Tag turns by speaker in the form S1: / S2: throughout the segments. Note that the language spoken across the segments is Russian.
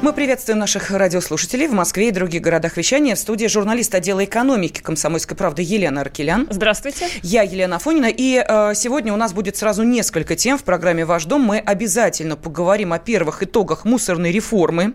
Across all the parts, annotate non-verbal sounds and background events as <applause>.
S1: Мы приветствуем наших радиослушателей в Москве и других городах вещания. В студии журналист отдела экономики «Комсомольской правды» Елена Аркелян.
S2: Здравствуйте.
S1: Я Елена Афонина. И э, сегодня у нас будет сразу несколько тем в программе «Ваш дом». Мы обязательно поговорим о первых итогах мусорной реформы.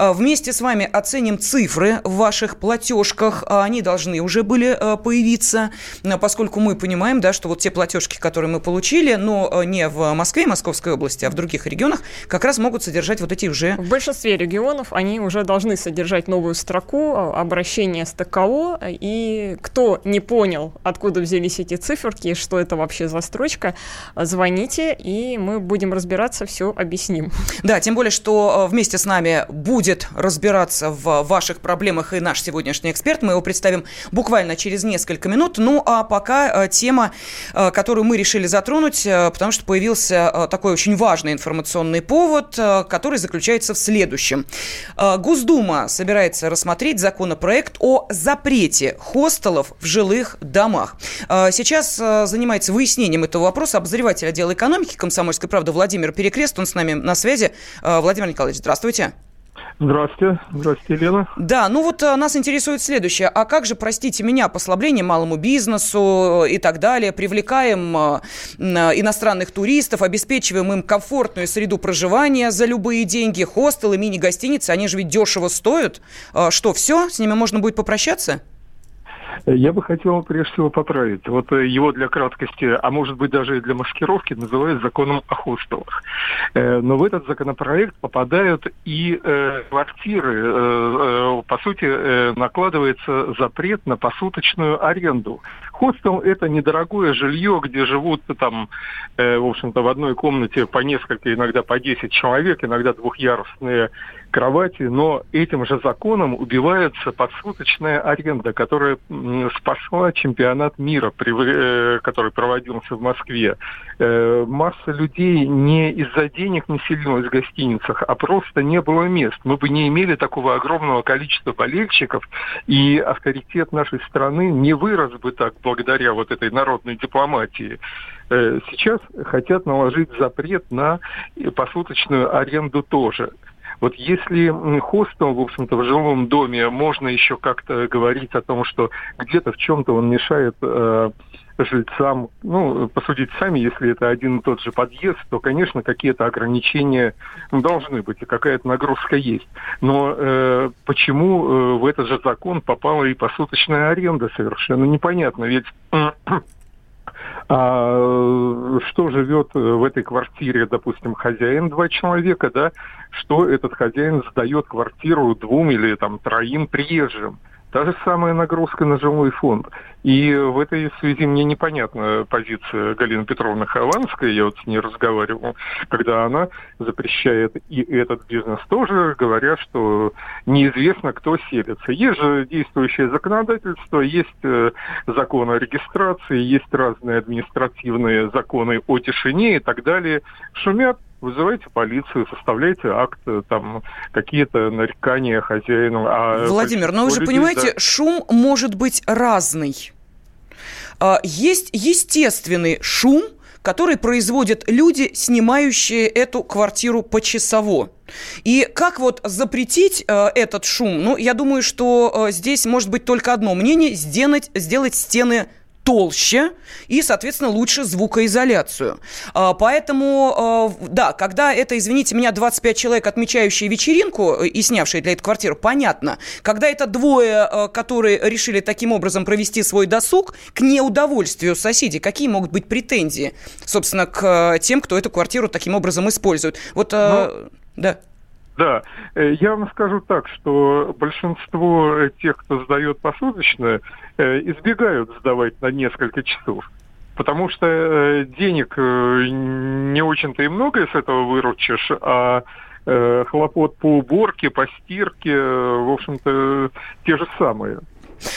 S1: Э, вместе с вами оценим цифры в ваших платежках. Э, они должны уже были э, появиться, э, поскольку мы понимаем, да, что вот те платежки, которые мы получили, но э, не в Москве и Московской области, а в других регионах, как раз могут содержать вот эти уже...
S2: В большинстве регионов они уже должны содержать новую строку а, обращения с ТКО. И кто не понял, откуда взялись эти циферки, что это вообще за строчка, звоните, и мы будем разбираться, все объясним.
S1: Да, тем более, что э, вместе с нами будет разбираться в ваших проблемах и наш сегодняшний эксперт. Мы его представим буквально через несколько минут. Ну, а пока э, тема, которую мы решили затронуть, потому что появился такой очень важный информационный повод, который заключается в следующем следующем. Э, Госдума собирается рассмотреть законопроект о запрете хостелов в жилых домах. Э, сейчас э, занимается выяснением этого вопроса обозреватель отдела экономики комсомольской правды Владимир Перекрест. Он с нами на связи. Владимир Николаевич, здравствуйте.
S3: Здравствуйте. Здравствуйте, Елена.
S1: Да, ну вот а, нас интересует следующее. А как же, простите меня, послабление малому бизнесу и так далее? Привлекаем а, иностранных туристов, обеспечиваем им комфортную среду проживания за любые деньги, хостелы, мини-гостиницы, они же ведь дешево стоят. Что, все? С ними можно будет попрощаться?
S3: Я бы хотел прежде всего поправить. Вот э, его для краткости, а может быть даже и для маскировки, называют законом о хостелах. Э, но в этот законопроект попадают и э, квартиры. По сути, накладывается запрет на посуточную аренду. Хостел – это недорогое жилье, где живут там, в общем-то, в одной комнате по несколько, иногда по 10 человек, иногда двухъярусные кровати, но этим же законом убивается подсуточная аренда, которая спасла чемпионат мира, э, который проводился в Москве. Э, масса людей не из-за денег не селилась в гостиницах, а просто не было мест. Мы бы не имели такого огромного количества болельщиков, и авторитет нашей страны не вырос бы так благодаря вот этой народной дипломатии э, сейчас хотят наложить запрет на посуточную аренду тоже. Вот если хостел, в общем-то, в жилом доме можно еще как-то говорить о том, что где-то в чем-то он мешает э, жильцам, ну, посудить сами, если это один и тот же подъезд, то, конечно, какие-то ограничения должны быть, и какая-то нагрузка есть. Но э, почему э, в этот же закон попала и посуточная аренда, совершенно непонятно. Ведь а э, что живет э, в этой квартире, допустим, хозяин, два человека, да, что этот хозяин сдает квартиру двум или там троим приезжим. Та же самая нагрузка на жилой фонд. И в этой связи мне непонятна позиция Галины Петровны Хованской, я вот с ней разговаривал, когда она запрещает и этот бизнес тоже, говоря, что неизвестно, кто селится. Есть же действующее законодательство, есть э, закон о регистрации, есть разные административные законы о тишине и так далее. Шумят вызывайте полицию, составляйте акт, э, там, какие-то нарекания хозяину.
S1: А Владимир, но ну вы же понимаете, да... шум может быть разный. А, есть естественный шум, который производят люди, снимающие эту квартиру почасово. И как вот запретить э, этот шум? Ну, я думаю, что э, здесь может быть только одно мнение – сделать, сделать стены толще и, соответственно, лучше звукоизоляцию. А, поэтому, а, да, когда это, извините меня, 25 человек, отмечающие вечеринку э, и снявшие для этой квартиры, понятно. Когда это двое, э, которые решили таким образом провести свой досуг, к неудовольствию соседей, какие могут быть претензии, собственно, к э, тем, кто эту квартиру таким образом использует? Вот, ну,
S3: да. Да, э, я вам скажу так, что большинство тех, кто сдает посуточное, э, избегают сдавать на несколько часов. Потому что э, денег не очень-то и много из этого выручишь, а хлопот по уборке, по стирке, в общем-то, те же самые.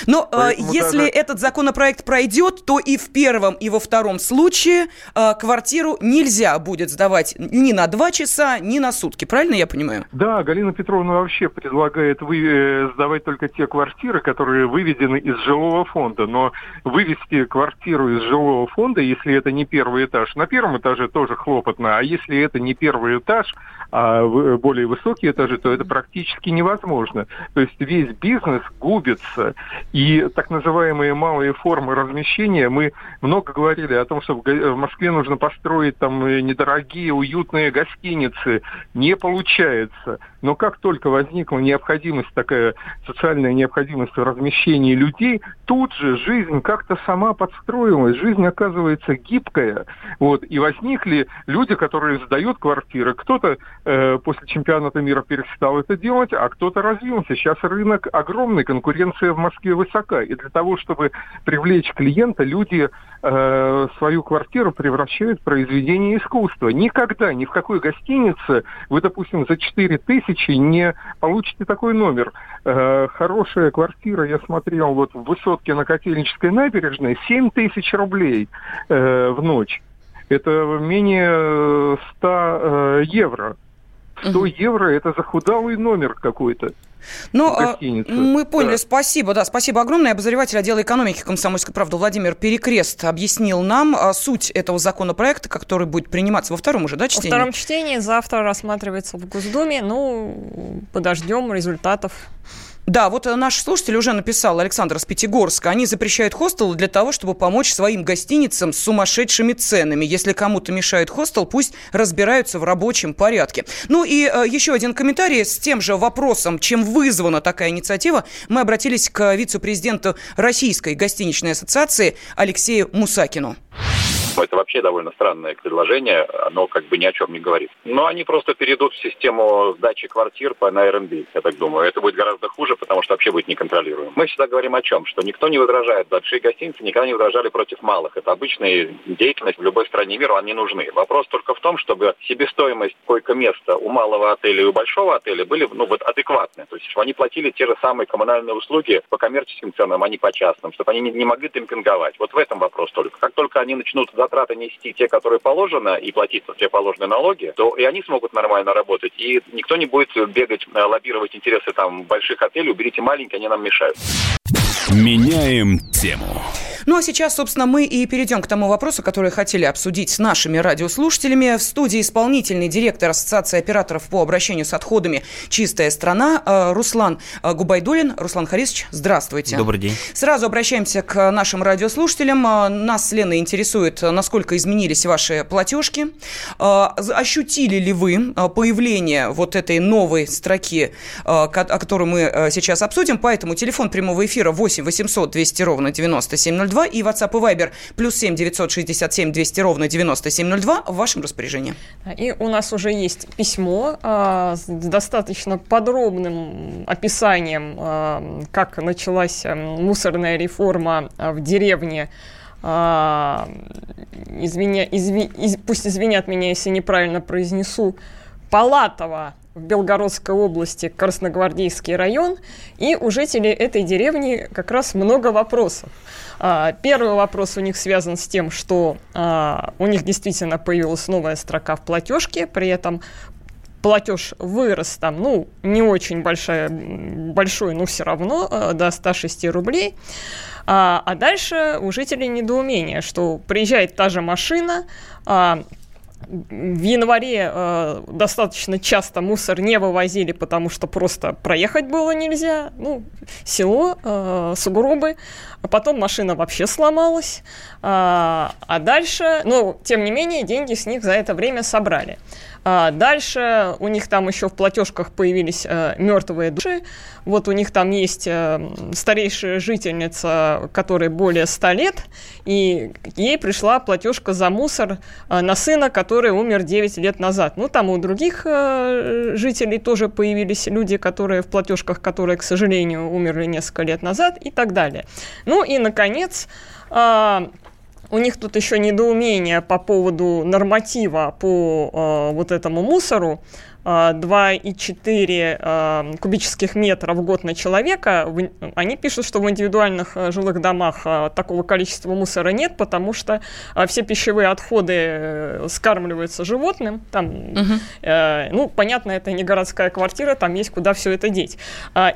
S1: Но э, если даже... этот законопроект пройдет, то и в первом, и во втором случае э, квартиру нельзя будет сдавать ни на два часа, ни на сутки. Правильно я понимаю?
S3: Да, Галина Петровна вообще предлагает вы, э, сдавать только те квартиры, которые выведены из жилого фонда. Но вывести квартиру из жилого фонда, если это не первый этаж, на первом этаже тоже хлопотно, а если это не первый этаж, а более высокие этажи, то это практически невозможно. То есть весь бизнес губится. И так называемые малые формы размещения, мы много говорили о том, что в Москве нужно построить там недорогие, уютные гостиницы. Не получается. Но как только возникла необходимость, такая социальная необходимость в размещении людей, тут же жизнь как-то сама подстроилась. Жизнь оказывается гибкая. Вот, и возникли люди, которые сдают квартиры. Кто-то э, после чемпионата мира перестал это делать, а кто-то развился. Сейчас рынок огромный, конкуренция в Москве высока. И для того, чтобы привлечь клиента, люди э, свою квартиру превращают в произведение искусства. Никогда, ни в какой гостинице вы, допустим, за 4 тысячи тысячи не получите такой номер. Э, хорошая квартира, я смотрел, вот в высотке на Котельнической набережной, 7 тысяч рублей э, в ночь. Это менее 100 э, евро. 100 угу. евро это захудалый номер какой-то.
S1: Ну, мы поняли, да. спасибо, да, спасибо огромное. Обозреватель отдела экономики комсомольской правды Владимир Перекрест объяснил нам а, суть этого законопроекта, который будет приниматься во втором уже, да, чтении?
S2: Во втором чтении завтра рассматривается в Госдуме. Ну, подождем результатов
S1: да, вот э, наш слушатель уже написал, Александр из Пятигорска, они запрещают хостелы для того, чтобы помочь своим гостиницам с сумасшедшими ценами. Если кому-то мешает хостел, пусть разбираются в рабочем порядке. Ну и э, еще один комментарий с тем же вопросом, чем вызвана такая инициатива. Мы обратились к вице-президенту Российской гостиничной ассоциации Алексею Мусакину.
S4: Это вообще довольно странное предложение, оно как бы ни о чем не говорит. Но они просто перейдут в систему сдачи квартир по на РНБ, я так думаю. Это будет гораздо хуже, потому что вообще будет неконтролируемо. Мы всегда говорим о чем? Что никто не возражает. Большие гостиницы никогда не возражали против малых. Это обычная деятельность в любой стране мира, они нужны. Вопрос только в том, чтобы себестоимость койко-места у малого отеля и у большого отеля были ну, вот адекватны. То есть, чтобы они платили те же самые коммунальные услуги по коммерческим ценам, а не по частным. Чтобы они не, не могли демпинговать. Вот в этом вопрос только. Как только они начнут затраты нести те, которые положено, и платить те положенные налоги, то и они смогут нормально работать, и никто не будет бегать, э, лоббировать интересы там больших отелей, уберите маленькие, они нам мешают.
S5: Меняем тему.
S1: Ну а сейчас, собственно, мы и перейдем к тому вопросу, который хотели обсудить с нашими радиослушателями. В студии исполнительный директор Ассоциации операторов по обращению с отходами «Чистая страна» э, Руслан э, Губайдулин. Руслан Харисович, здравствуйте.
S6: Добрый день.
S1: Сразу обращаемся к нашим радиослушателям. Э, нас с Леной интересует, насколько изменились ваши платежки. Ощутили ли вы появление вот этой новой строки, о которой мы сейчас обсудим? Поэтому телефон прямого эфира 8 800 200 ровно 9702 9702 и WhatsApp и Viber плюс 7 967 200 ровно 9702 в вашем распоряжении.
S2: И у нас уже есть письмо а, с достаточно подробным описанием, а, как началась а, мусорная реформа а, в деревне а, извиня, изви, из, пусть извинят меня, если неправильно произнесу, Палатова в Белгородской области, Красногвардейский район, и у жителей этой деревни как раз много вопросов. А, первый вопрос у них связан с тем, что а, у них действительно появилась новая строка в платежке, при этом платеж вырос там, ну, не очень большая, большой, но все равно а, до 106 рублей. А, дальше у жителей недоумение, что приезжает та же машина, в январе э, достаточно часто мусор не вывозили, потому что просто проехать было нельзя. Ну, село, э, сугробы. А потом машина вообще сломалась. А, а дальше, ну, тем не менее, деньги с них за это время собрали. А дальше у них там еще в платежках появились э, мертвые души. Вот у них там есть э, старейшая жительница, которой более 100 лет, и ей пришла платежка за мусор э, на сына, который умер 9 лет назад. Ну, там у других э, жителей тоже появились люди, которые в платежках, которые, к сожалению, умерли несколько лет назад и так далее. Ну и, наконец, э, у них тут еще недоумение по поводу норматива по э, вот этому мусору. 2,4 а, кубических метра в год на человека, они пишут, что в индивидуальных жилых домах такого количества мусора нет, потому что все пищевые отходы э, скармливаются животным. Там, угу. ну, понятно, это не городская квартира, там есть куда все это деть.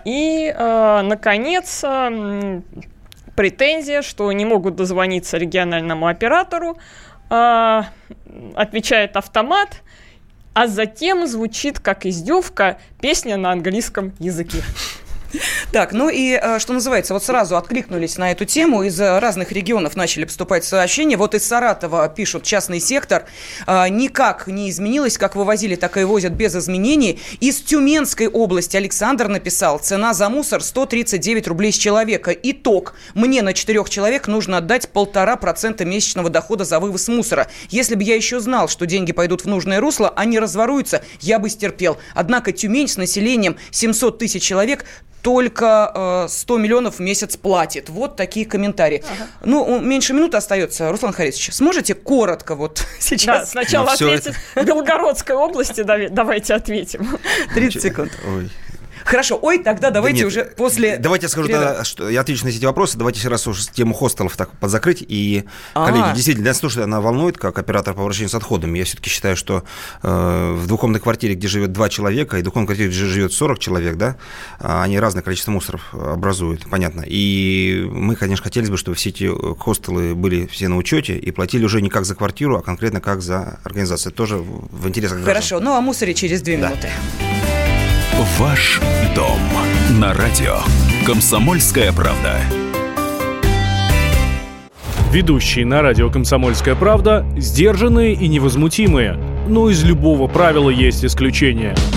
S2: И, наконец, претензия, что не могут дозвониться региональному оператору, отвечает автомат, а затем звучит как издевка песня на английском языке.
S1: Так, ну и э, что называется, вот сразу откликнулись на эту тему, из разных регионов начали поступать сообщения. Вот из Саратова пишут частный сектор. Э, никак не изменилось, как вывозили, так и возят без изменений. Из Тюменской области Александр написал, цена за мусор 139 рублей с человека. Итог. Мне на четырех человек нужно отдать полтора процента месячного дохода за вывоз мусора. Если бы я еще знал, что деньги пойдут в нужное русло, они разворуются, я бы стерпел. Однако Тюмень с населением 700 тысяч человек только э, 100 миллионов в месяц платит. Вот такие комментарии. Ага. Ну, меньше минуты остается. Руслан Харисович, сможете коротко вот <laughs> сейчас?
S2: Да, сначала ответить это... Белгородской области, давайте ответим.
S1: 30 секунд. Ой. Хорошо, ой, тогда давайте да уже после...
S6: Давайте я скажу, тогда, что я отвечу на эти вопросы. Давайте еще раз уже тему хостелов так подзакрыть. И, А-а-а. коллеги, действительно, для слушателя она волнует, как оператор по обращению с отходами. Я все-таки считаю, что э, в двухкомнатной квартире, где живет два человека, и в двухкомнатной квартире, где живет 40 человек, да, а, они разное количество мусоров образуют, понятно. И мы, конечно, хотели бы, чтобы все эти хостелы были все на учете и платили уже не как за квартиру, а конкретно как за организацию. Это тоже в интересах
S1: граждан. Хорошо, ну а мусоре через две да. минуты.
S5: Ваш дом на радио. Комсомольская правда. Ведущие на радио «Комсомольская правда» сдержанные и невозмутимые. Но из любого правила есть исключение –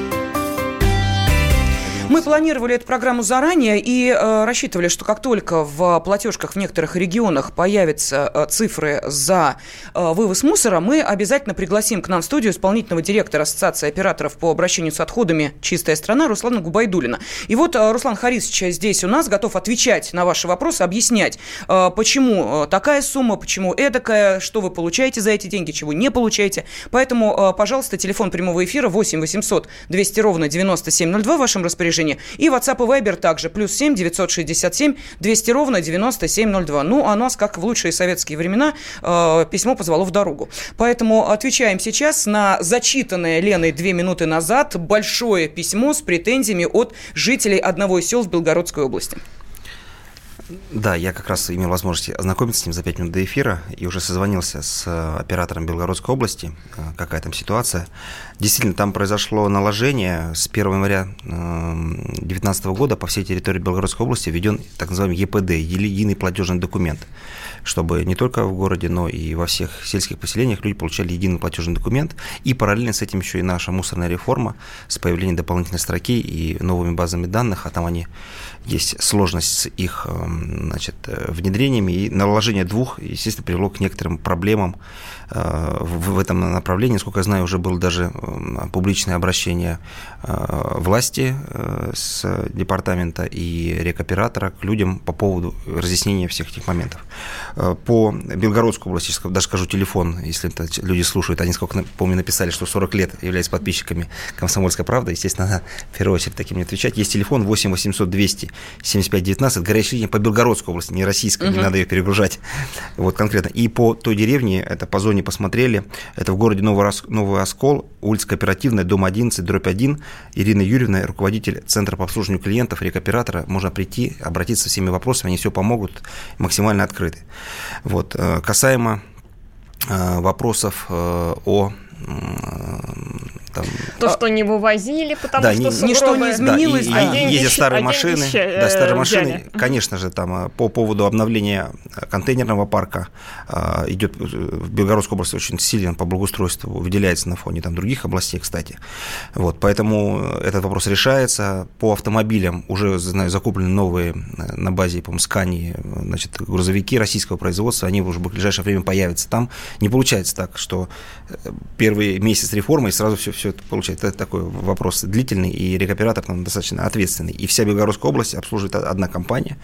S1: Мы планировали эту программу заранее и э, рассчитывали, что как только в платежках в некоторых регионах появятся э, цифры за э, вывоз мусора, мы обязательно пригласим к нам в студию исполнительного директора Ассоциации операторов по обращению с отходами «Чистая страна» Руслана Губайдулина. И вот э, Руслан Харисович здесь у нас готов отвечать на ваши вопросы, объяснять, э, почему э, такая сумма, почему эдакая, что вы получаете за эти деньги, чего не получаете. Поэтому, э, пожалуйста, телефон прямого эфира 8 800 200 ровно 9702 в вашем распоряжении приложении. И WhatsApp и Viber также. Плюс 7 967 200 ровно 9702. Ну, а нас, как в лучшие советские времена, э, письмо позвало в дорогу. Поэтому отвечаем сейчас на зачитанное Леной две минуты назад большое письмо с претензиями от жителей одного из сел в Белгородской области.
S6: Да, я как раз имел возможность ознакомиться с ним за пять минут до эфира и уже созвонился с э, оператором Белгородской области, э, какая там ситуация. Действительно, там произошло наложение. С 1 января 2019 эм, года по всей территории Белгородской области введен так называемый ЕПД, единый платежный документ, чтобы не только в городе, но и во всех сельских поселениях люди получали единый платежный документ. И параллельно с этим еще и наша мусорная реформа с появлением дополнительной строки и новыми базами данных, а там они есть сложность с их эм, значит, э, внедрениями, и наложение двух, естественно, привело к некоторым проблемам Э, в этом направлении. Сколько я знаю, уже было даже э, публичное обращение э, власти с департамента и рекоператора к людям по поводу разъяснения всех этих моментов. По Белгородской области, даже скажу телефон, если это люди слушают, они, сколько помню, написали, что 40 лет являются подписчиками «Комсомольской правды», естественно, надо в первую очередь таким не отвечать. Есть телефон 8 800 200 75 19, горячая линия по Белгородской области, не российская, угу. не надо ее перегружать. Вот конкретно. И по той деревне, это по зоне посмотрели. Это в городе Новый, Новый Оскол, улица Кооперативная, дом 11, дробь 1. Ирина Юрьевна, руководитель Центра по обслуживанию клиентов, рекоператора. Можно прийти, обратиться со всеми вопросами, они все помогут, максимально открыты. Вот. Э, касаемо э, вопросов э, о
S2: Там... То, что не вывозили, потому
S1: да, что ни, ничто не изменилось.
S6: Да, и, да. И ездят старые а машины, еще, да, старые машины. Конечно же, там по поводу обновления контейнерного парка идет в Белгородской области очень сильно по благоустройству выделяется на фоне там других областей, кстати. Вот, поэтому этот вопрос решается. По автомобилям уже, знаю, закуплены новые на базе, по-моему, Скани, значит, грузовики российского производства, они уже в ближайшее время появятся там. Не получается так, что первый месяц реформы и сразу все, все это получается. Это такой вопрос длительный, и рекоператор там достаточно ответственный. И вся Белгородская область обслуживает одна компания,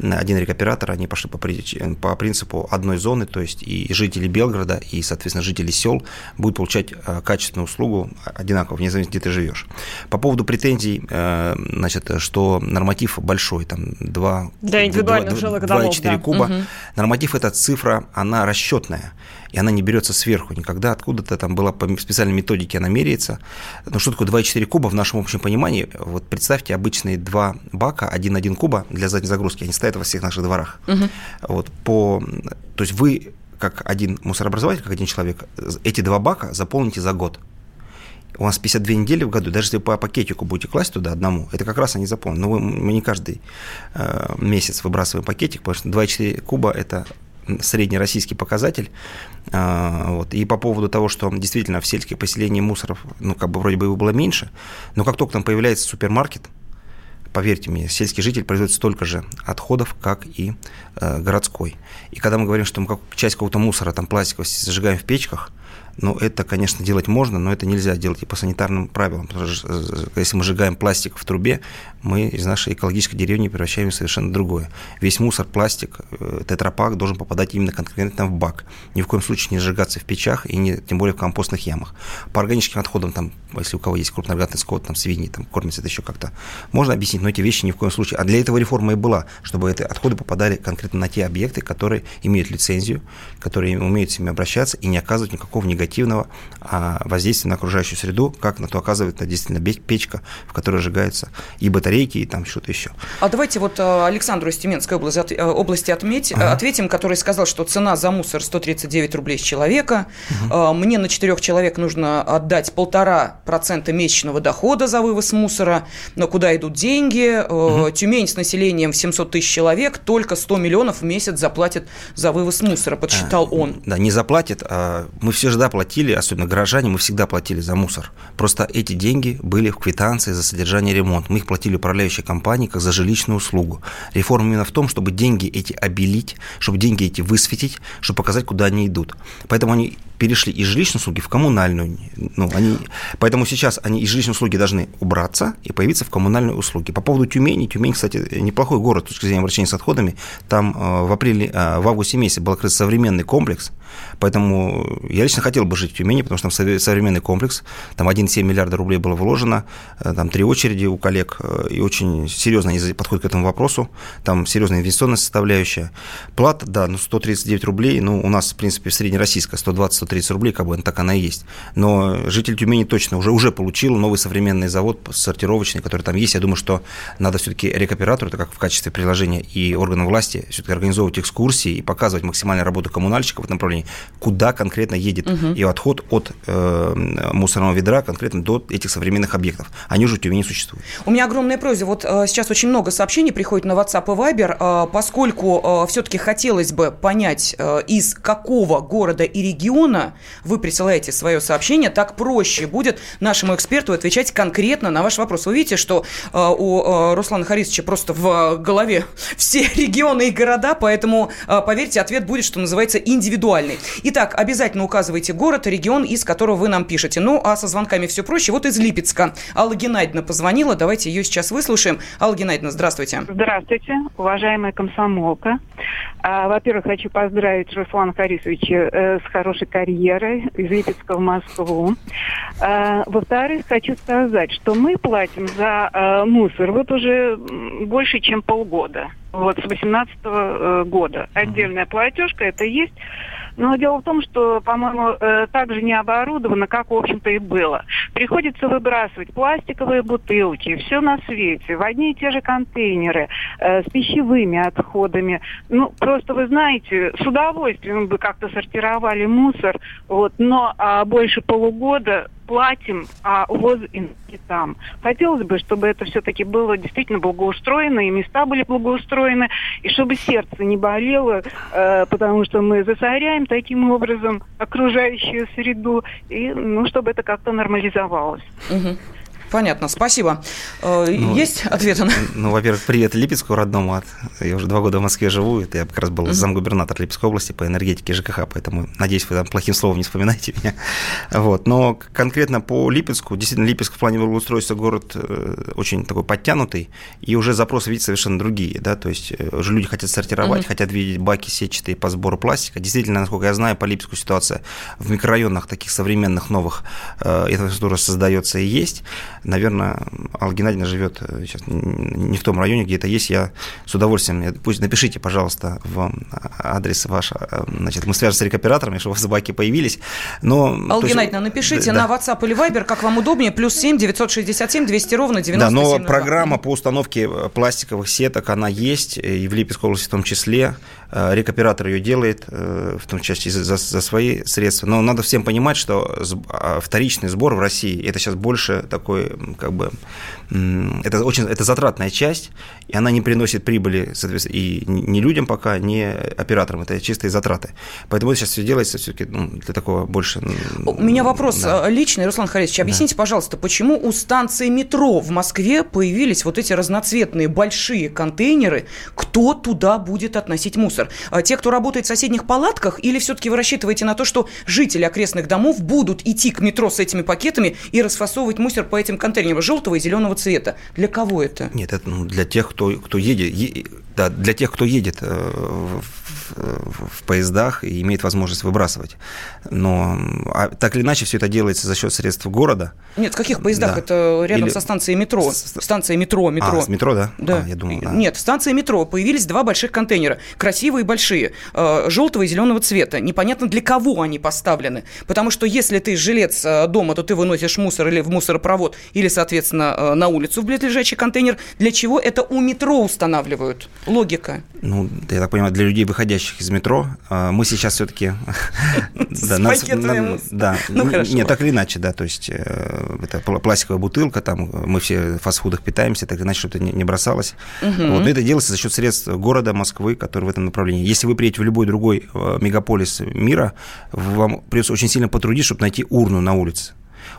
S6: один рекоператор, они пошли по, по принципу одной зоны, то есть и жители Белгорода, и, соответственно, жители сел будут получать э, качественную услугу одинаково, вне зависимости, где ты живешь. По поводу претензий, э, значит, что норматив большой, там 2,
S2: Для индивидуальных 2, 2,4
S6: да. куба, угу. норматив – это цифра, она расчетная и она не берется сверху никогда, откуда-то там была по специальной методике она меряется. Но что такое 2,4 куба в нашем общем понимании? Вот представьте, обычные два бака, 1,1 куба для задней загрузки, они стоят во всех наших дворах. Угу. Вот по, то есть вы как один мусорообразователь, как один человек, эти два бака заполните за год. У вас 52 недели в году, даже если вы по пакетику будете класть туда одному, это как раз они заполнены. Но мы не каждый э, месяц выбрасываем пакетик, потому что 2,4 куба – это среднероссийский показатель. А, вот. И по поводу того, что действительно в сельских поселениях мусоров, ну, как бы вроде бы его было меньше, но как только там появляется супермаркет, поверьте мне, сельский житель производит столько же отходов, как и э, городской. И когда мы говорим, что мы как, часть какого-то мусора, там, пластикового зажигаем в печках, ну, это, конечно, делать можно, но это нельзя делать и по санитарным правилам. Потому что э, если мы сжигаем пластик в трубе, мы из нашей экологической деревни превращаем в совершенно другое. Весь мусор, пластик, э, тетрапак должен попадать именно конкретно в бак. Ни в коем случае не сжигаться в печах и не, тем более в компостных ямах. По органическим отходам, там, если у кого есть крупнорогатный скот, там, свиньи, там, кормится это еще как-то, можно объяснить, но эти вещи ни в коем случае. А для этого реформа и была, чтобы эти отходы попадали конкретно на те объекты, которые имеют лицензию, которые умеют с ними обращаться и не оказывать никакого негатива негативного а воздействия на окружающую среду, как на то оказывает на действительно печка, в которой сжигаются и батарейки, и там что-то еще.
S1: А давайте вот э, Александру из Тюменской области, э, области отметь, ага. ответим, который сказал, что цена за мусор 139 рублей с человека. Угу. Мне на четырех человек нужно отдать полтора процента месячного дохода за вывоз мусора. Но куда идут деньги? Угу. Тюмень с населением в 700 тысяч человек только 100 миллионов в месяц заплатит за вывоз мусора, подсчитал а, он.
S6: Да, не заплатит. А мы все же да, платили, особенно горожане, мы всегда платили за мусор. Просто эти деньги были в квитанции за содержание ремонт. Мы их платили управляющей компании как за жилищную услугу. Реформа именно в том, чтобы деньги эти обелить, чтобы деньги эти высветить, чтобы показать, куда они идут. Поэтому они перешли из жилищной услуги в коммунальную. Ну, они, поэтому сейчас они из жилищной услуги должны убраться и появиться в коммунальной услуге. По поводу Тюмени. Тюмень, кстати, неплохой город с точки зрения обращения с отходами. Там э, в апреле, э, в августе месяце был открыт современный комплекс. Поэтому я лично хотел бы жить в Тюмени, потому что там современный комплекс. Там 1,7 миллиарда рублей было вложено. Э, там три очереди у коллег. И очень серьезно они подходят к этому вопросу. Там серьезная инвестиционная составляющая. Плата, да, ну 139 рублей. Ну, у нас, в принципе, среднероссийская 120 30 рублей, как бы так она и есть. Но житель Тюмени точно уже, уже получил новый современный завод сортировочный, который там есть. Я думаю, что надо все-таки рекоператору, это как в качестве приложения и органам власти, все-таки организовывать экскурсии и показывать максимальную работу коммунальщиков в этом направлении, куда конкретно едет угу. и отход от э, мусорного ведра конкретно до этих современных объектов. Они уже в Тюмени существуют.
S1: У меня огромная просьба. Вот э, сейчас очень много сообщений приходит на WhatsApp и Viber, э, поскольку э, все-таки хотелось бы понять, э, из какого города и региона вы присылаете свое сообщение, так проще будет нашему эксперту отвечать конкретно на ваш вопрос. Вы видите, что э, у э, Руслана Харисовича просто в голове все <laughs> регионы и города, поэтому, э, поверьте, ответ будет, что называется, индивидуальный. Итак, обязательно указывайте город, регион, из которого вы нам пишете. Ну, а со звонками все проще. Вот из Липецка Алла Геннадьевна позвонила, давайте ее сейчас выслушаем. Алла Геннадьевна, здравствуйте.
S7: Здравствуйте, уважаемая комсомолка. А, во-первых, хочу поздравить Руслана Харисовича э, с хорошей карьерой из Липецка в Москву. А, во-вторых, хочу сказать, что мы платим за э, мусор вот уже больше, чем полгода. Вот с 2018 э, года. Отдельная платежка это есть. Но дело в том, что, по-моему, э, так же не оборудовано, как, в общем-то, и было. Приходится выбрасывать пластиковые бутылки, все на свете, в одни и те же контейнеры, э, с пищевыми отходами. Ну, просто вы знаете, с удовольствием бы как-то сортировали мусор, вот, но а больше полугода платим, а увоз и там. Хотелось бы, чтобы это все-таки было действительно благоустроено, и места были благоустроены, и чтобы сердце не болело, э, потому что мы засоряем таким образом окружающую среду, и ну, чтобы это как-то нормализовалось.
S1: Угу. Понятно, спасибо. Э, ну, Есть ответы на...
S6: Ну, во-первых, привет Липецку родному. От... Я уже два года в Москве живу, это я как раз был mm-hmm. замгубернатор Липецкой области по энергетике ЖКХ, поэтому, надеюсь, вы там плохим словом не вспоминаете меня. Вот. Но конкретно по Липецку, действительно, Липецк в плане благоустройства город э, очень такой подтянутый, и уже запросы, видите, совершенно другие, да, то есть э, уже люди хотят сортировать, mm-hmm. хотят видеть баки сетчатые по сбору пластика. Действительно, насколько я знаю, по Липецку ситуация в микрорайонах таких современных, новых, инфраструктура создается и есть наверное, Алла Геннадьевна живет э, сейчас не в том районе, где это есть. Я с удовольствием, пусть напишите, пожалуйста, в адрес ваш, э, значит, мы свяжемся с рекоператорами, чтобы собаки появились. Но,
S1: Алла Геннадьевна, напишите да. на WhatsApp или Viber, как вам удобнее, плюс 7 967 200 ровно 97 Да,
S6: но программа по установке пластиковых сеток, она есть, и в Липецкой области в том числе. Э, рекоператор ее делает, в том числе за, за свои средства. Но надо всем понимать, что а, вторичный сбор в России – это сейчас больше такой как бы это очень это затратная часть, и она не приносит прибыли, соответственно, и ни людям пока, ни операторам. Это чистые затраты. Поэтому сейчас все делается все-таки ну, для такого больше.
S1: У меня вопрос да. Э, личный, Руслан Харисович. Объясните, да. пожалуйста, почему у станции метро в Москве появились вот эти разноцветные большие контейнеры? Кто туда будет относить мусор? А те, кто работает в соседних палатках, или все-таки вы рассчитываете на то, что жители окрестных домов будут идти к метро с этими пакетами и расфасовывать мусор по этим контейнерам желтого и зеленого цвета. Для кого это?
S6: Нет, это ну, для тех, кто, кто едет, е, да, для тех, кто едет э, в, в поездах и имеет возможность выбрасывать. Но а, так или иначе все это делается за счет средств города.
S1: Нет, в каких поездах? Да. Это рядом Или... со станцией метро. С... Станция метро, метро.
S6: А, с метро, да?
S1: Да.
S6: А,
S1: я думал, да. Нет, в станции метро появились два больших контейнера. Красивые, большие. Э, желтого и зеленого цвета. Непонятно, для кого они поставлены. Потому что если ты жилец э, дома, то ты выносишь мусор или в мусоропровод, или, соответственно, на улицу в близлежащий контейнер. Для чего это у метро устанавливают? Логика.
S6: Ну, я так понимаю, для людей, выходящих из метро, а, мы сейчас все-таки... <laughs> Да, да, ну, нет, так или иначе, да, то есть э, это пластиковая бутылка, там мы все в фастфудах питаемся, так или иначе что-то не бросалось. Вот, но это делается за счет средств города Москвы, который в этом направлении. Если вы приедете в любой другой э, мегаполис мира, вам придется очень сильно потрудиться, чтобы найти урну на улице.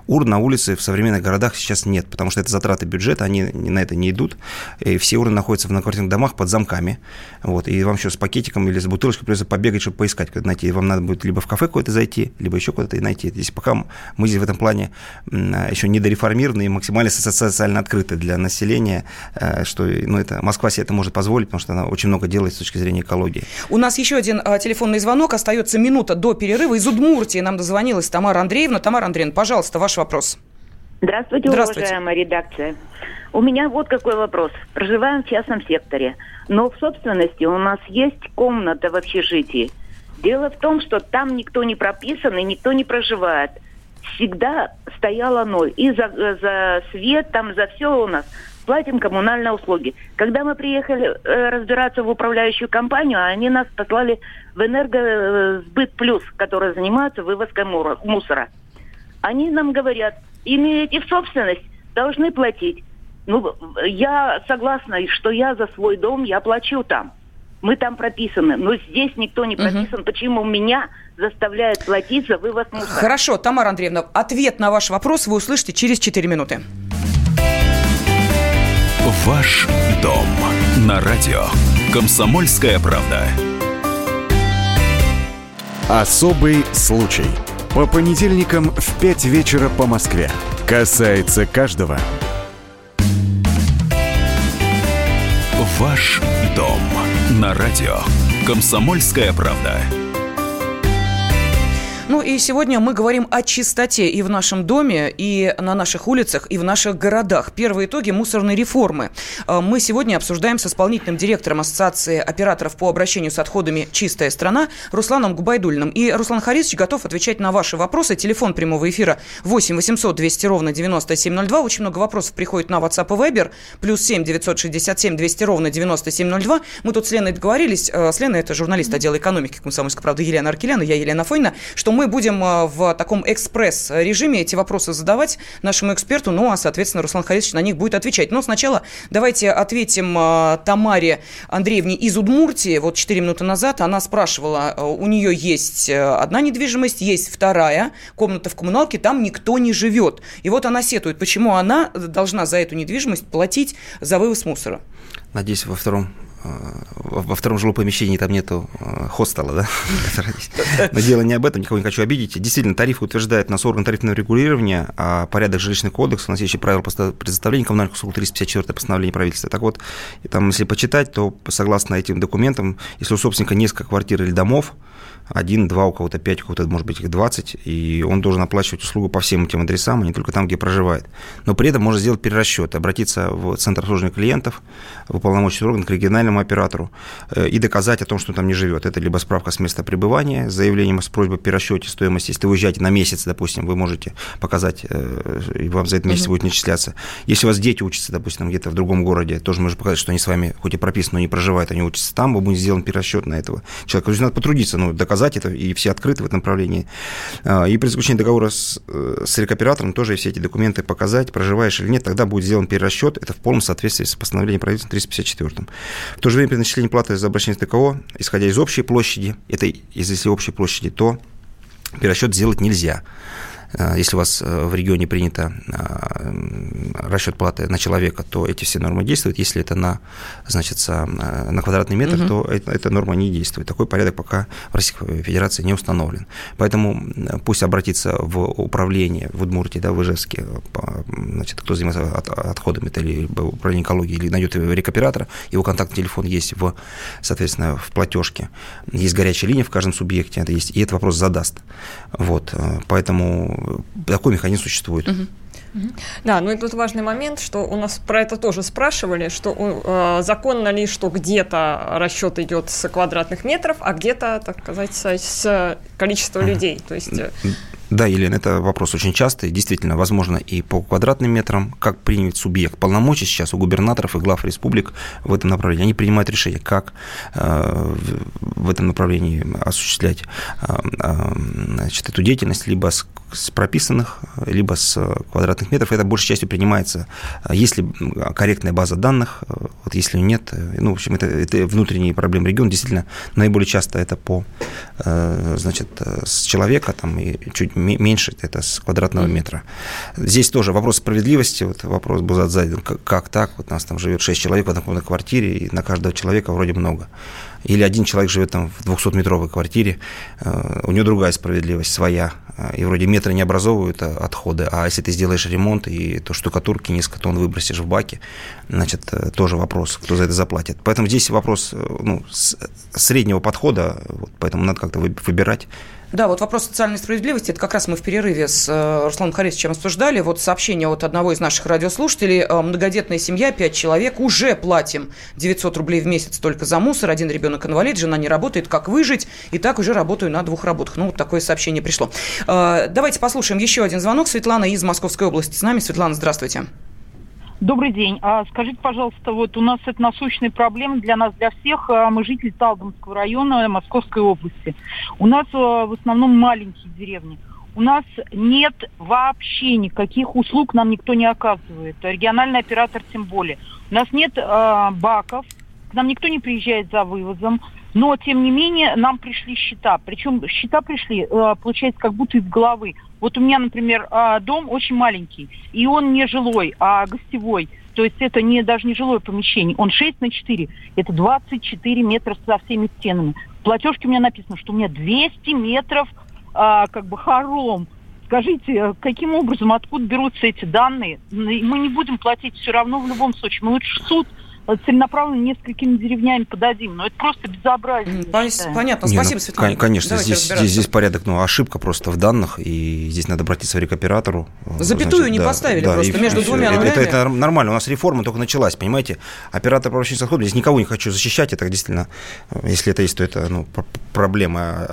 S6: Урн на улице в современных городах сейчас нет, потому что это затраты бюджета, они на это не идут. И все урны находятся в многоквартирных домах под замками. Вот, и вам еще с пакетиком или с бутылочкой придется побегать, чтобы поискать, когда найти. Вам надо будет либо в кафе куда-то зайти, либо еще куда-то и найти. Здесь пока мы здесь в этом плане еще недореформированы и максимально социально открыты для населения, э, что ну, это, Москва себе это может позволить, потому что она очень много делает с точки зрения экологии.
S1: У нас еще один а, телефонный звонок. Остается минута до перерыва. Из Удмуртии нам дозвонилась Тамара Андреевна. Тамара Андреевна, пожалуйста, ваш вопрос.
S8: Здравствуйте, Здравствуйте, уважаемая редакция. У меня вот какой вопрос. Проживаем в частном секторе, но в собственности у нас есть комната в общежитии. Дело в том, что там никто не прописан и никто не проживает. Всегда стояла ноль. И за, за свет, там за все у нас платим коммунальные услуги. Когда мы приехали э, разбираться в управляющую компанию, они нас послали в Энергосбыт Плюс, который занимается вывозкой мусора. Они нам говорят, имеете в собственность, должны платить. Ну, я согласна, что я за свой дом, я плачу там. Мы там прописаны. Но здесь никто не прописан. Угу. Почему меня заставляют платить за вывоз мусора?
S1: Хорошо, Тамара Андреевна, ответ на ваш вопрос вы услышите через 4 минуты.
S9: Ваш дом на радио. Комсомольская правда. Особый случай. По понедельникам в 5 вечера по Москве. Касается каждого. Ваш дом на радио. Комсомольская правда.
S1: Ну и сегодня мы говорим о чистоте и в нашем доме, и на наших улицах, и в наших городах. Первые итоги мусорной реформы. А, мы сегодня обсуждаем с исполнительным директором Ассоциации операторов по обращению с отходами «Чистая страна» Русланом Губайдульным. И Руслан Харисович готов отвечать на ваши вопросы. Телефон прямого эфира 8 800 200 ровно 9702. Очень много вопросов приходит на WhatsApp и Viber. Плюс 7 967 200 ровно 9702. Мы тут с Леной договорились. А, с Леной, это журналист отдела экономики «Комсомольской правды» Елена Аркеляна, я Елена Фойна, что мы мы будем в таком экспресс-режиме эти вопросы задавать нашему эксперту, ну, а, соответственно, Руслан Харисович на них будет отвечать. Но сначала давайте ответим Тамаре Андреевне из Удмуртии. Вот 4 минуты назад она спрашивала, у нее есть одна недвижимость, есть вторая комната в коммуналке, там никто не живет. И вот она сетует, почему она должна за эту недвижимость платить за вывоз мусора.
S6: Надеюсь, во втором э, во втором жилом помещении там нету э, хостела, да? <laughs> Но дело не об этом, никого не хочу обидеть. Действительно, тариф утверждает нас орган тарифного регулирования, а порядок жилищный кодекс, у нас есть еще правила предоставления коммунальных услуг 354 постановление правительства. Так вот, там, если почитать, то согласно этим документам, если у собственника несколько квартир или домов, один, два, у кого-то пять, у кого-то, может быть, их 20, и он должен оплачивать услугу по всем этим адресам, а не только там, где проживает. Но при этом можно сделать перерасчет, обратиться в Центр обслуживания клиентов, в уполномоченный орган к региональному оператору э, и доказать о том, что он там не живет. Это либо справка с места пребывания с заявлением с просьбой о перерасчете стоимости. Если вы уезжаете на месяц, допустим, вы можете показать, э, и вам за этот месяц угу. будет начисляться. Если у вас дети учатся, допустим, где-то в другом городе, тоже можно показать, что они с вами, хоть и прописаны, но не проживают, они учатся там, вы будете сделан перерасчет на этого человека. То есть надо потрудиться, ну, доказать доказать это, и все открыты в этом направлении. А, и при заключении договора с, э, с рекоператором тоже все эти документы показать, проживаешь или нет, тогда будет сделан перерасчет, это в полном соответствии с постановлением правительства 354. В то же время при начислении платы за обращение ТКО, исходя из общей площади, это если общей площади, то перерасчет сделать нельзя. Э, если у вас э, в регионе принято э, расчет платы на человека, то эти все нормы действуют. Если это на, значит, на квадратный метр, угу. то эта норма не действует. Такой порядок пока в Российской Федерации не установлен. Поэтому пусть обратится в управление в Удмуртии, да, в Ижевске, значит, кто занимается отходами, это или управление экологии, или найдет рекоператора, его контактный телефон есть в, соответственно, в платежке. Есть горячая линия в каждом субъекте, это есть, и этот вопрос задаст. Вот, поэтому такой механизм существует. Угу.
S2: Да, ну и тут важный момент, что у нас про это тоже спрашивали, что э, законно ли, что где-то расчет идет с квадратных метров, а где-то, так сказать, с количества людей. То есть э,
S6: да, Елена, это вопрос очень частый. Действительно, возможно, и по квадратным метрам, как принять субъект полномочий сейчас у губернаторов и глав республик в этом направлении. Они принимают решение, как э, в этом направлении осуществлять э, э, значит, эту деятельность либо с с прописанных, либо с квадратных метров. Это большей частью принимается, если корректная база данных, вот если нет, ну, в общем, это, это внутренние проблемы региона. Действительно, наиболее часто это по, значит, с человека, там, и чуть меньше это с квадратного метра. Здесь тоже вопрос справедливости, вот вопрос был задан, как, как так, вот у нас там живет 6 человек в одной квартире, и на каждого человека вроде много. Или один человек живет там в 200-метровой квартире, э, у него другая справедливость, своя, э, и вроде метры не образовывают э, отходы, а если ты сделаешь ремонт и то штукатурки несколько тонн выбросишь в баки, значит, тоже вопрос, кто за это заплатит. Поэтому здесь вопрос ну, среднего подхода, вот, поэтому надо как-то выбирать
S1: да, вот вопрос социальной справедливости, это как раз мы в перерыве с э, Русланом Харисовичем обсуждали. Вот сообщение от одного из наших радиослушателей. Э, многодетная семья, 5 человек, уже платим 900 рублей в месяц только за мусор. Один ребенок инвалид, жена не работает, как выжить? И так уже работаю на двух работах. Ну, вот такое сообщение пришло. Э, давайте послушаем еще один звонок. Светлана из Московской области с нами. Светлана, здравствуйте.
S10: Добрый день. А скажите, пожалуйста, вот у нас это насущная проблема для нас, для всех. А мы жители Талдомского района Московской области. У нас а, в основном маленькие деревни. У нас нет вообще никаких услуг, нам никто не оказывает. Региональный оператор тем более. У нас нет э, баков, к нам никто не приезжает за вывозом. Но, тем не менее, нам пришли счета. Причем счета пришли, э, получается, как будто из головы. Вот у меня, например, а, дом очень маленький, и он не жилой, а гостевой. То есть это не, даже не жилое помещение. Он 6 на 4. Это 24 метра со всеми стенами. В платежке у меня написано, что у меня 200 метров а, как бы хором. Скажите, каким образом, откуда берутся эти данные? Мы не будем платить все равно в любом случае. Мы лучше в суд целенаправленно несколькими деревнями подадим. Но это просто безобразие.
S1: Понятно, спасибо, Не, ну,
S6: Светлана. Конечно, здесь, здесь, здесь порядок, ну, ошибка просто в данных, и здесь надо обратиться к рекоператору.
S1: Запятую значит, не да, поставили да, просто между двумя
S6: нулями. Это, это, это нормально, у нас реформа только началась, понимаете? Оператор по с отходами, здесь никого не хочу защищать, это действительно, если это есть, то это ну, проблема.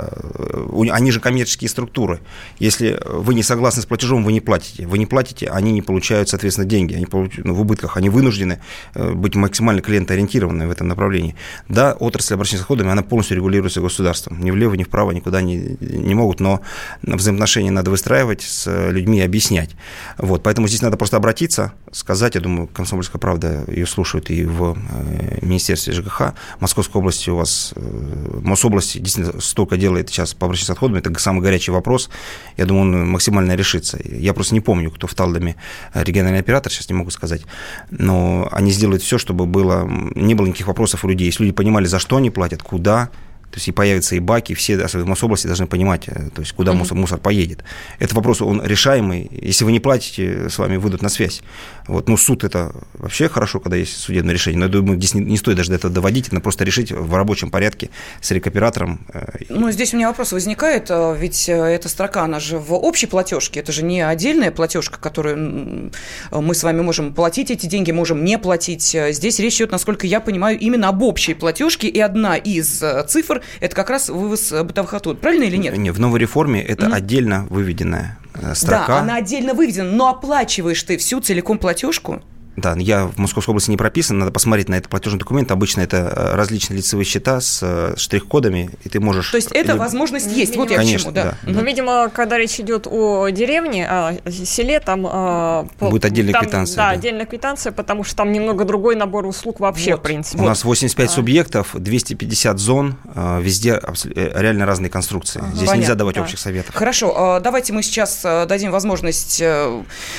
S6: Они же коммерческие структуры. Если вы не согласны с платежом, вы не платите. Вы не платите, они не получают, соответственно, деньги, они получают, ну, в убытках, они вынуждены э, быть максимально максимально клиентоориентированная в этом направлении. Да, отрасль обращения с отходами, она полностью регулируется государством. Ни влево, ни вправо никуда не, не могут, но взаимоотношения надо выстраивать с людьми и объяснять. Вот, поэтому здесь надо просто обратиться, сказать, я думаю, «Комсомольская правда» ее слушают и в э, Министерстве ЖКХ. Московской области у вас, э, Мособласти действительно столько делает сейчас по обращению с отходами, это самый горячий вопрос. Я думаю, он максимально решится. Я просто не помню, кто в Талдоме региональный оператор, сейчас не могу сказать, но они сделают все, чтобы было, не было никаких вопросов у людей. Если люди понимали, за что они платят, куда, то есть и появятся и баки, все, особенно в Мособласти, должны понимать, э, то есть куда mm-hmm. мусор, мусор поедет. Это вопрос, он решаемый. Если вы не платите, с вами выйдут на связь. Вот, ну, суд это вообще хорошо, когда есть судебное решение. Но я думаю, здесь не, не стоит даже до этого доводить, это просто решить в рабочем порядке с рекоператором.
S1: Э, ну, здесь у меня вопрос возникает, э, ведь эта строка, она же в общей платежке, это же не отдельная платежка, которую мы с вами можем платить эти деньги, можем не платить. Здесь речь идет, насколько я понимаю, именно об общей платежке, и одна из цифр это как раз вывоз бытовых отходов. Правильно или нет?
S6: Нет, в новой реформе это mm-hmm. отдельно выведенная э, строка.
S1: Да, она отдельно выведена, но оплачиваешь ты всю целиком платежку?
S6: Да, я в Московской области не прописан, надо посмотреть на этот платежный документ. Обычно это э, различные лицевые счета с э, штрих-кодами, и ты можешь...
S1: То есть эта возможность есть, видимо, вот я Конечно, к чему, да.
S2: да. Но, видимо, когда речь идет о деревне, о селе, там...
S6: А, Будет отдельная там, квитанция.
S2: Да, да, отдельная квитанция, потому что там немного другой набор услуг вообще, вот. в принципе.
S6: У нас 85 а. субъектов, 250 зон, э, везде реально разные конструкции. Здесь Понятно, нельзя давать да. общих советов.
S1: Хорошо, давайте мы сейчас дадим возможность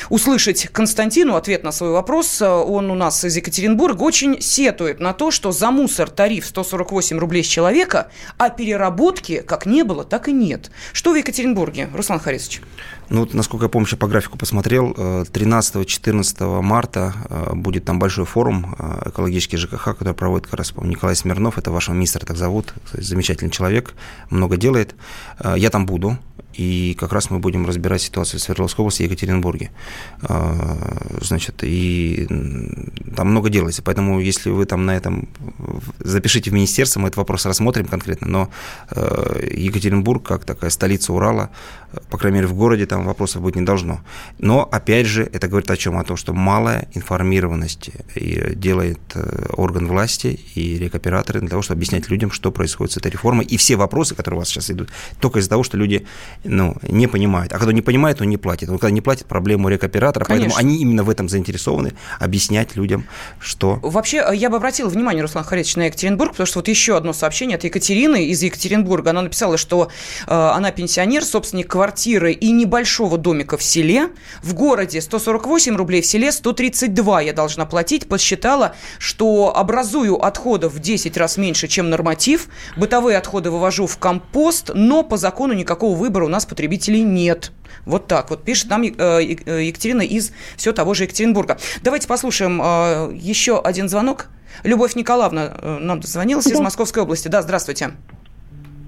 S1: услышать Константину ответ на свой вопрос. Он у нас из Екатеринбурга очень сетует на то, что за мусор тариф 148 рублей с человека, а переработки как не было, так и нет. Что в Екатеринбурге, Руслан Харисович?
S6: Ну, вот, насколько я помню, по графику посмотрел, 13-14 э, марта э, будет там большой форум э, экологический ЖКХ, который проводит как раз, Николай Смирнов, это вашего министра так зовут, замечательный человек, много делает. Я там буду, и как раз мы будем разбирать ситуацию в Свердловской области и Екатеринбурге. Значит, и там много делается, поэтому если вы там на этом запишите в министерство, мы этот вопрос рассмотрим конкретно, но Екатеринбург, как такая столица Урала, по крайней мере, в городе там вопросов быть не должно. Но, опять же, это говорит о чем? О том, что малая информированность делает э, орган власти и рекоператоры для того, чтобы объяснять людям, что происходит с этой реформой. И все вопросы, которые у вас сейчас идут, только из-за того, что люди ну, не понимают. А когда не понимает, он не платит. Он когда не платит, проблему рекоператора. Конечно. Поэтому они именно в этом заинтересованы, объяснять людям, что...
S1: Вообще, э, я бы обратила внимание, Руслан Харитович, на Екатеринбург, потому что вот еще одно сообщение от Екатерины из Екатеринбурга. Она написала, что э, она пенсионер, собственник квартиры и небольшого домика в селе. В городе 148 рублей, в селе 132 я должна платить. Посчитала, что образую отходов в 10 раз меньше, чем норматив. Бытовые отходы вывожу в компост, но по закону никакого выбора у нас потребителей нет. Вот так вот пишет нам э, э, Екатерина из все того же Екатеринбурга. Давайте послушаем э, еще один звонок. Любовь Николаевна нам дозвонилась да. из Московской области. Да, здравствуйте.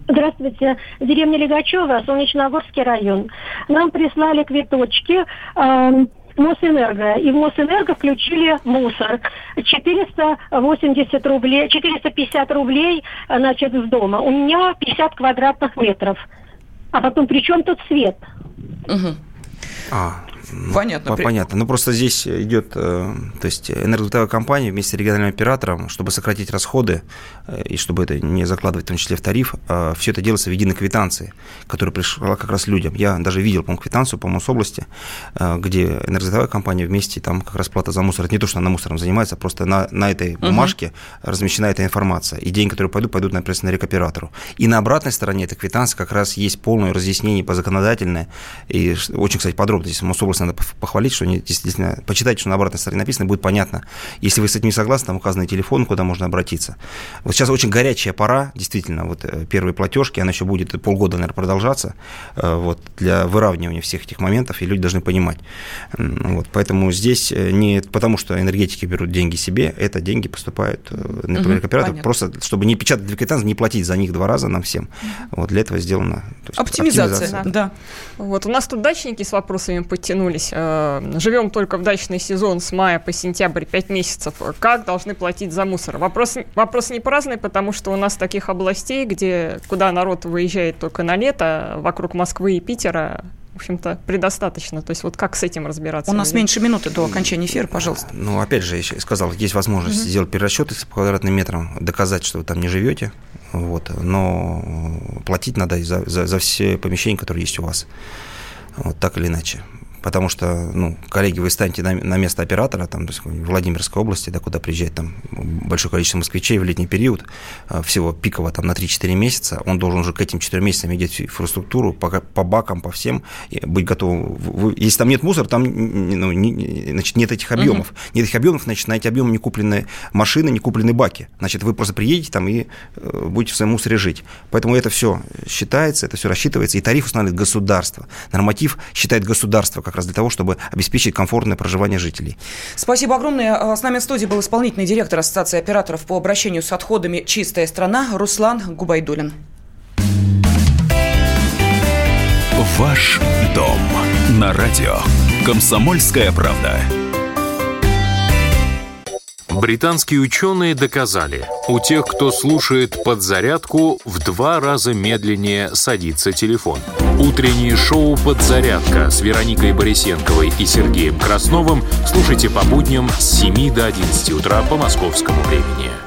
S11: Здравствуйте. Деревня Легачева, Солнечногорский район. Нам прислали квиточки. Э, Мосэнерго. И в Мосэнерго включили мусор. 480 рублей, 450 рублей, значит, с дома. У меня 50 квадратных метров. А потом, при чем тут свет?
S6: Угу. А, Понятно. Понятно. Ну, просто здесь идет, э, то есть энергосбытовая компания вместе с региональным оператором, чтобы сократить расходы и чтобы это не закладывать в том числе в тариф, э, все это делается в единой квитанции, которая пришла как раз людям. Я даже видел, по-моему, квитанцию по области, где энергосбытовая компания вместе, там как раз плата за мусор. Это не то, что она мусором занимается, просто на, на этой бумажке угу. размещена эта информация. И деньги, которые пойдут, пойдут, например, на рекоператору. И на обратной стороне этой квитанции как раз есть полное разъяснение по законодательное. И очень, кстати, подробно здесь Мособласть надо похвалить, что они действительно, почитайте, что на обратной стороне написано, будет понятно. Если вы с этим не согласны, там указанный телефон, куда можно обратиться. Вот сейчас очень горячая пора, действительно, вот э, первые платежки, она еще будет полгода, наверное, продолжаться, э, вот, для выравнивания всех этих моментов, и люди должны понимать. Вот, поэтому здесь э, не потому, что энергетики берут деньги себе, это деньги поступают, например, угу, оператор, просто чтобы не печатать две квитанции, не платить за них два раза нам всем. Вот для этого сделано.
S1: Оптимизация, оптимизация. Да.
S2: Вот у нас тут дачники с вопросами подтянулись. Живем только в дачный сезон с мая по сентябрь 5 месяцев. Как должны платить за мусор? Вопрос, вопрос не праздный, потому что у нас таких областей, где, куда народ выезжает только на лето, вокруг Москвы и Питера в общем-то, предостаточно. То есть вот как с этим разбираться?
S1: У нас меньше минуты до окончания эфира, пожалуйста.
S6: Ну, опять же, я сказал, есть возможность угу. сделать перерасчеты по квадратным метрам, доказать, что вы там не живете, вот, но платить надо за, за, за все помещения, которые есть у вас. Вот так или иначе потому что, ну, коллеги, вы станете на, на место оператора, там, в Владимирской области, да, куда приезжает там большое количество москвичей в летний период, а, всего пиково там на 3-4 месяца, он должен уже к этим 4 месяцам иметь инфраструктуру по, по бакам, по всем, быть готовым. Вы, если там нет мусора, там ну, не, значит, нет этих объемов. Uh-huh. Нет этих объемов, значит, на эти объемы не куплены машины, не куплены баки. Значит, вы просто приедете там и э, будете в своем мусоре жить. Поэтому это все считается, это все рассчитывается, и тариф устанавливает государство. Норматив считает государство как как раз для того, чтобы обеспечить комфортное проживание жителей.
S1: Спасибо огромное. А, с нами в студии был исполнительный директор Ассоциации операторов по обращению с отходами «Чистая страна» Руслан Губайдулин.
S9: Ваш дом на радио. Комсомольская правда.
S5: Британские ученые доказали, у тех, кто слушает подзарядку, в два раза медленнее садится телефон. Утреннее шоу «Подзарядка» с Вероникой Борисенковой и Сергеем Красновым слушайте по будням с 7 до 11 утра по московскому времени.